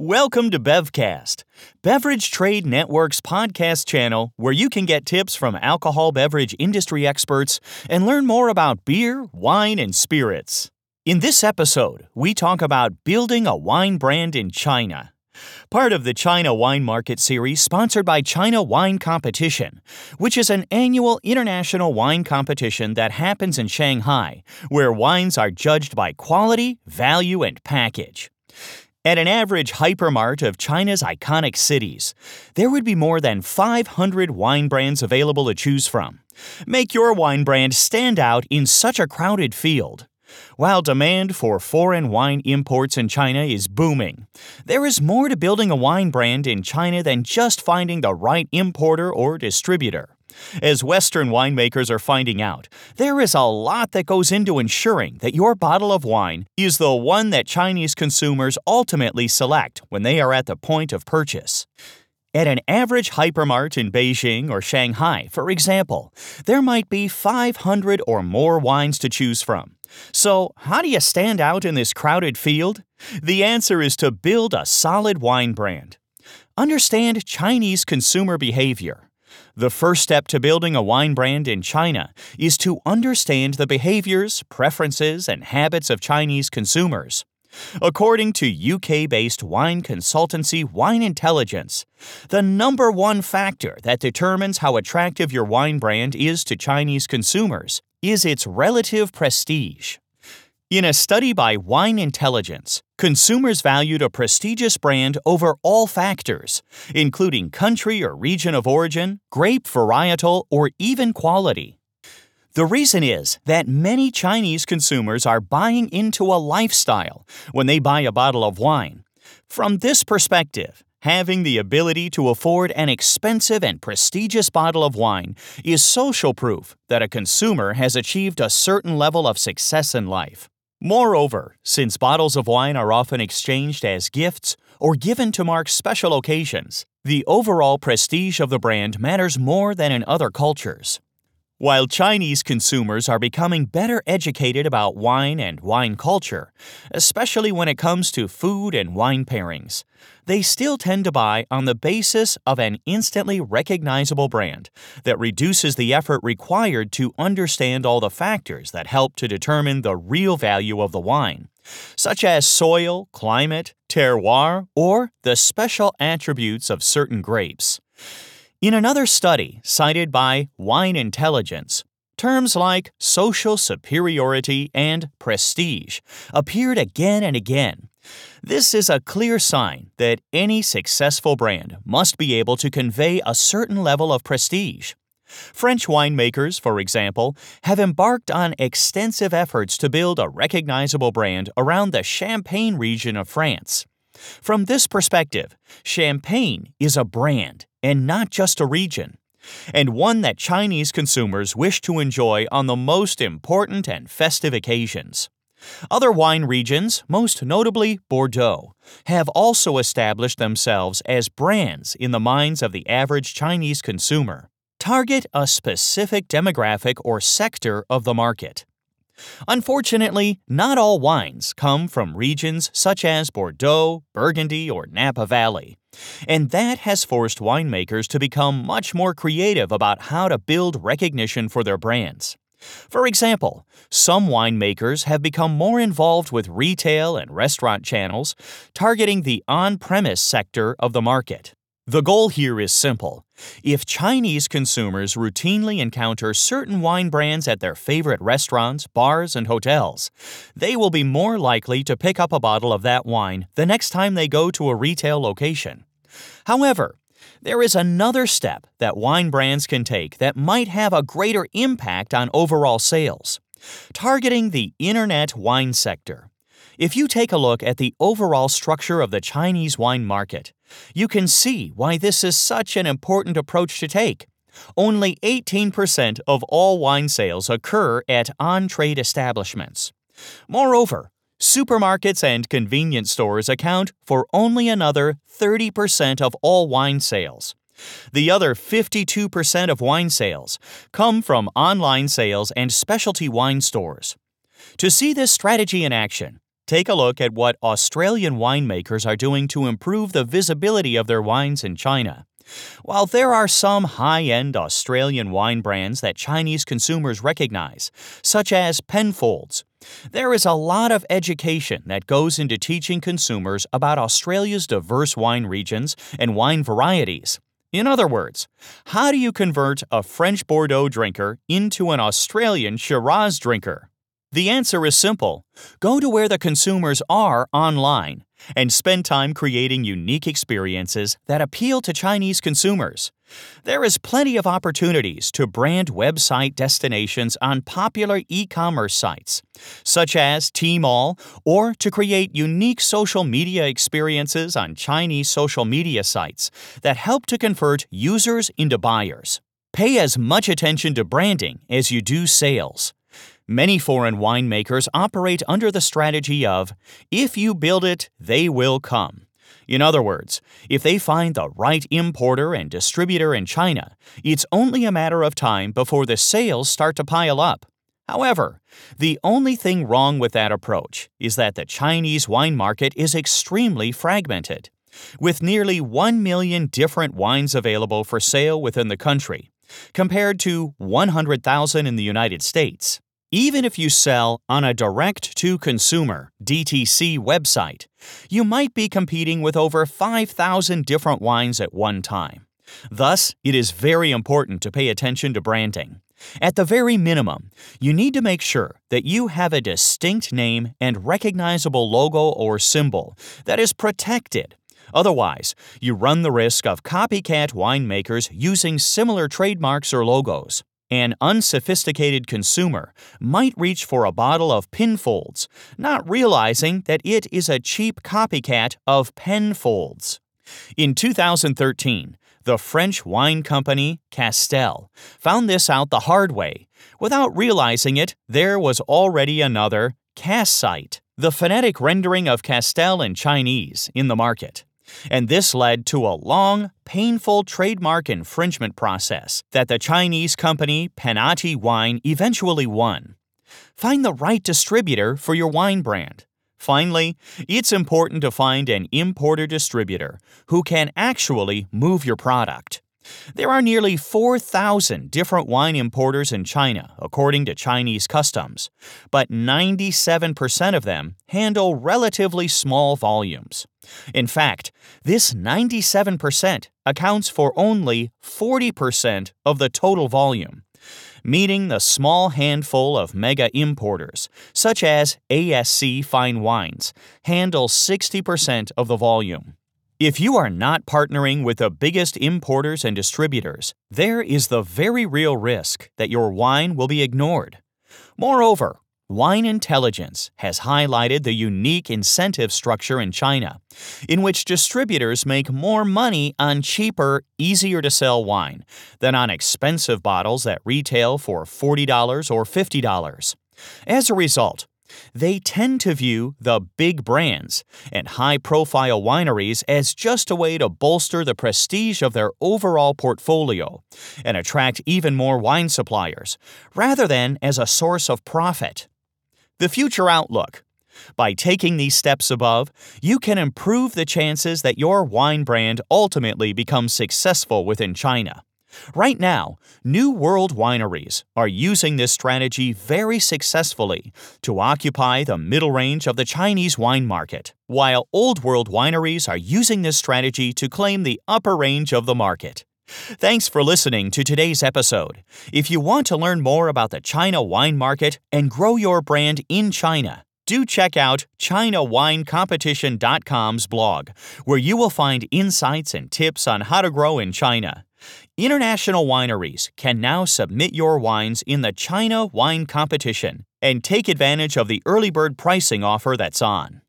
Welcome to Bevcast, Beverage Trade Network's podcast channel where you can get tips from alcohol beverage industry experts and learn more about beer, wine, and spirits. In this episode, we talk about building a wine brand in China. Part of the China Wine Market series sponsored by China Wine Competition, which is an annual international wine competition that happens in Shanghai, where wines are judged by quality, value, and package. At an average hypermart of China's iconic cities, there would be more than 500 wine brands available to choose from. Make your wine brand stand out in such a crowded field. While demand for foreign wine imports in China is booming, there is more to building a wine brand in China than just finding the right importer or distributor. As Western winemakers are finding out, there is a lot that goes into ensuring that your bottle of wine is the one that Chinese consumers ultimately select when they are at the point of purchase. At an average hypermart in Beijing or Shanghai, for example, there might be 500 or more wines to choose from. So, how do you stand out in this crowded field? The answer is to build a solid wine brand. Understand Chinese consumer behavior. The first step to building a wine brand in China is to understand the behaviors, preferences, and habits of Chinese consumers. According to UK based wine consultancy Wine Intelligence, the number one factor that determines how attractive your wine brand is to Chinese consumers is its relative prestige. In a study by Wine Intelligence, consumers valued a prestigious brand over all factors, including country or region of origin, grape varietal, or even quality. The reason is that many Chinese consumers are buying into a lifestyle when they buy a bottle of wine. From this perspective, having the ability to afford an expensive and prestigious bottle of wine is social proof that a consumer has achieved a certain level of success in life. Moreover, since bottles of wine are often exchanged as gifts or given to mark special occasions, the overall prestige of the brand matters more than in other cultures. While Chinese consumers are becoming better educated about wine and wine culture, especially when it comes to food and wine pairings, they still tend to buy on the basis of an instantly recognizable brand that reduces the effort required to understand all the factors that help to determine the real value of the wine, such as soil, climate, terroir, or the special attributes of certain grapes. In another study cited by Wine Intelligence, terms like social superiority and prestige appeared again and again. This is a clear sign that any successful brand must be able to convey a certain level of prestige. French winemakers, for example, have embarked on extensive efforts to build a recognizable brand around the Champagne region of France. From this perspective, Champagne is a brand and not just a region, and one that Chinese consumers wish to enjoy on the most important and festive occasions. Other wine regions, most notably Bordeaux, have also established themselves as brands in the minds of the average Chinese consumer. Target a specific demographic or sector of the market. Unfortunately, not all wines come from regions such as Bordeaux, Burgundy, or Napa Valley, and that has forced winemakers to become much more creative about how to build recognition for their brands. For example, some winemakers have become more involved with retail and restaurant channels, targeting the on premise sector of the market. The goal here is simple. If Chinese consumers routinely encounter certain wine brands at their favorite restaurants, bars, and hotels, they will be more likely to pick up a bottle of that wine the next time they go to a retail location. However, there is another step that wine brands can take that might have a greater impact on overall sales targeting the internet wine sector. If you take a look at the overall structure of the Chinese wine market, you can see why this is such an important approach to take. Only 18% of all wine sales occur at on trade establishments. Moreover, supermarkets and convenience stores account for only another 30% of all wine sales. The other 52% of wine sales come from online sales and specialty wine stores. To see this strategy in action, take a look at what Australian winemakers are doing to improve the visibility of their wines in China. While there are some high end Australian wine brands that Chinese consumers recognize, such as Penfolds, there is a lot of education that goes into teaching consumers about Australia's diverse wine regions and wine varieties. In other words, how do you convert a French Bordeaux drinker into an Australian Shiraz drinker? The answer is simple go to where the consumers are online and spend time creating unique experiences that appeal to Chinese consumers. There is plenty of opportunities to brand website destinations on popular e commerce sites, such as Tmall, or to create unique social media experiences on Chinese social media sites that help to convert users into buyers. Pay as much attention to branding as you do sales. Many foreign winemakers operate under the strategy of if you build it, they will come. In other words, if they find the right importer and distributor in China, it's only a matter of time before the sales start to pile up. However, the only thing wrong with that approach is that the Chinese wine market is extremely fragmented. With nearly 1 million different wines available for sale within the country, compared to 100,000 in the United States. Even if you sell on a direct to consumer DTC website, you might be competing with over 5,000 different wines at one time. Thus, it is very important to pay attention to branding. At the very minimum, you need to make sure that you have a distinct name and recognizable logo or symbol that is protected. Otherwise, you run the risk of copycat winemakers using similar trademarks or logos. An unsophisticated consumer might reach for a bottle of Pinfolds, not realizing that it is a cheap copycat of Penfolds. In 2013, the French wine company Castel found this out the hard way. Without realizing it, there was already another Cassite, the phonetic rendering of Castel in Chinese, in the market and this led to a long, painful trademark infringement process that the Chinese company Panati Wine eventually won. Find the right distributor for your wine brand. Finally, it's important to find an importer distributor who can actually move your product. There are nearly 4,000 different wine importers in China, according to Chinese customs, but 97% of them handle relatively small volumes. In fact, this 97% accounts for only 40% of the total volume, meaning the small handful of mega importers, such as ASC Fine Wines, handle 60% of the volume. If you are not partnering with the biggest importers and distributors, there is the very real risk that your wine will be ignored. Moreover, Wine Intelligence has highlighted the unique incentive structure in China, in which distributors make more money on cheaper, easier to sell wine than on expensive bottles that retail for $40 or $50. As a result, they tend to view the big brands and high profile wineries as just a way to bolster the prestige of their overall portfolio and attract even more wine suppliers, rather than as a source of profit. The future outlook. By taking these steps above, you can improve the chances that your wine brand ultimately becomes successful within China. Right now, New World wineries are using this strategy very successfully to occupy the middle range of the Chinese wine market, while Old World wineries are using this strategy to claim the upper range of the market. Thanks for listening to today's episode. If you want to learn more about the China wine market and grow your brand in China, do check out ChinaWineCompetition.com's blog, where you will find insights and tips on how to grow in China. International wineries can now submit your wines in the China Wine Competition and take advantage of the early bird pricing offer that's on.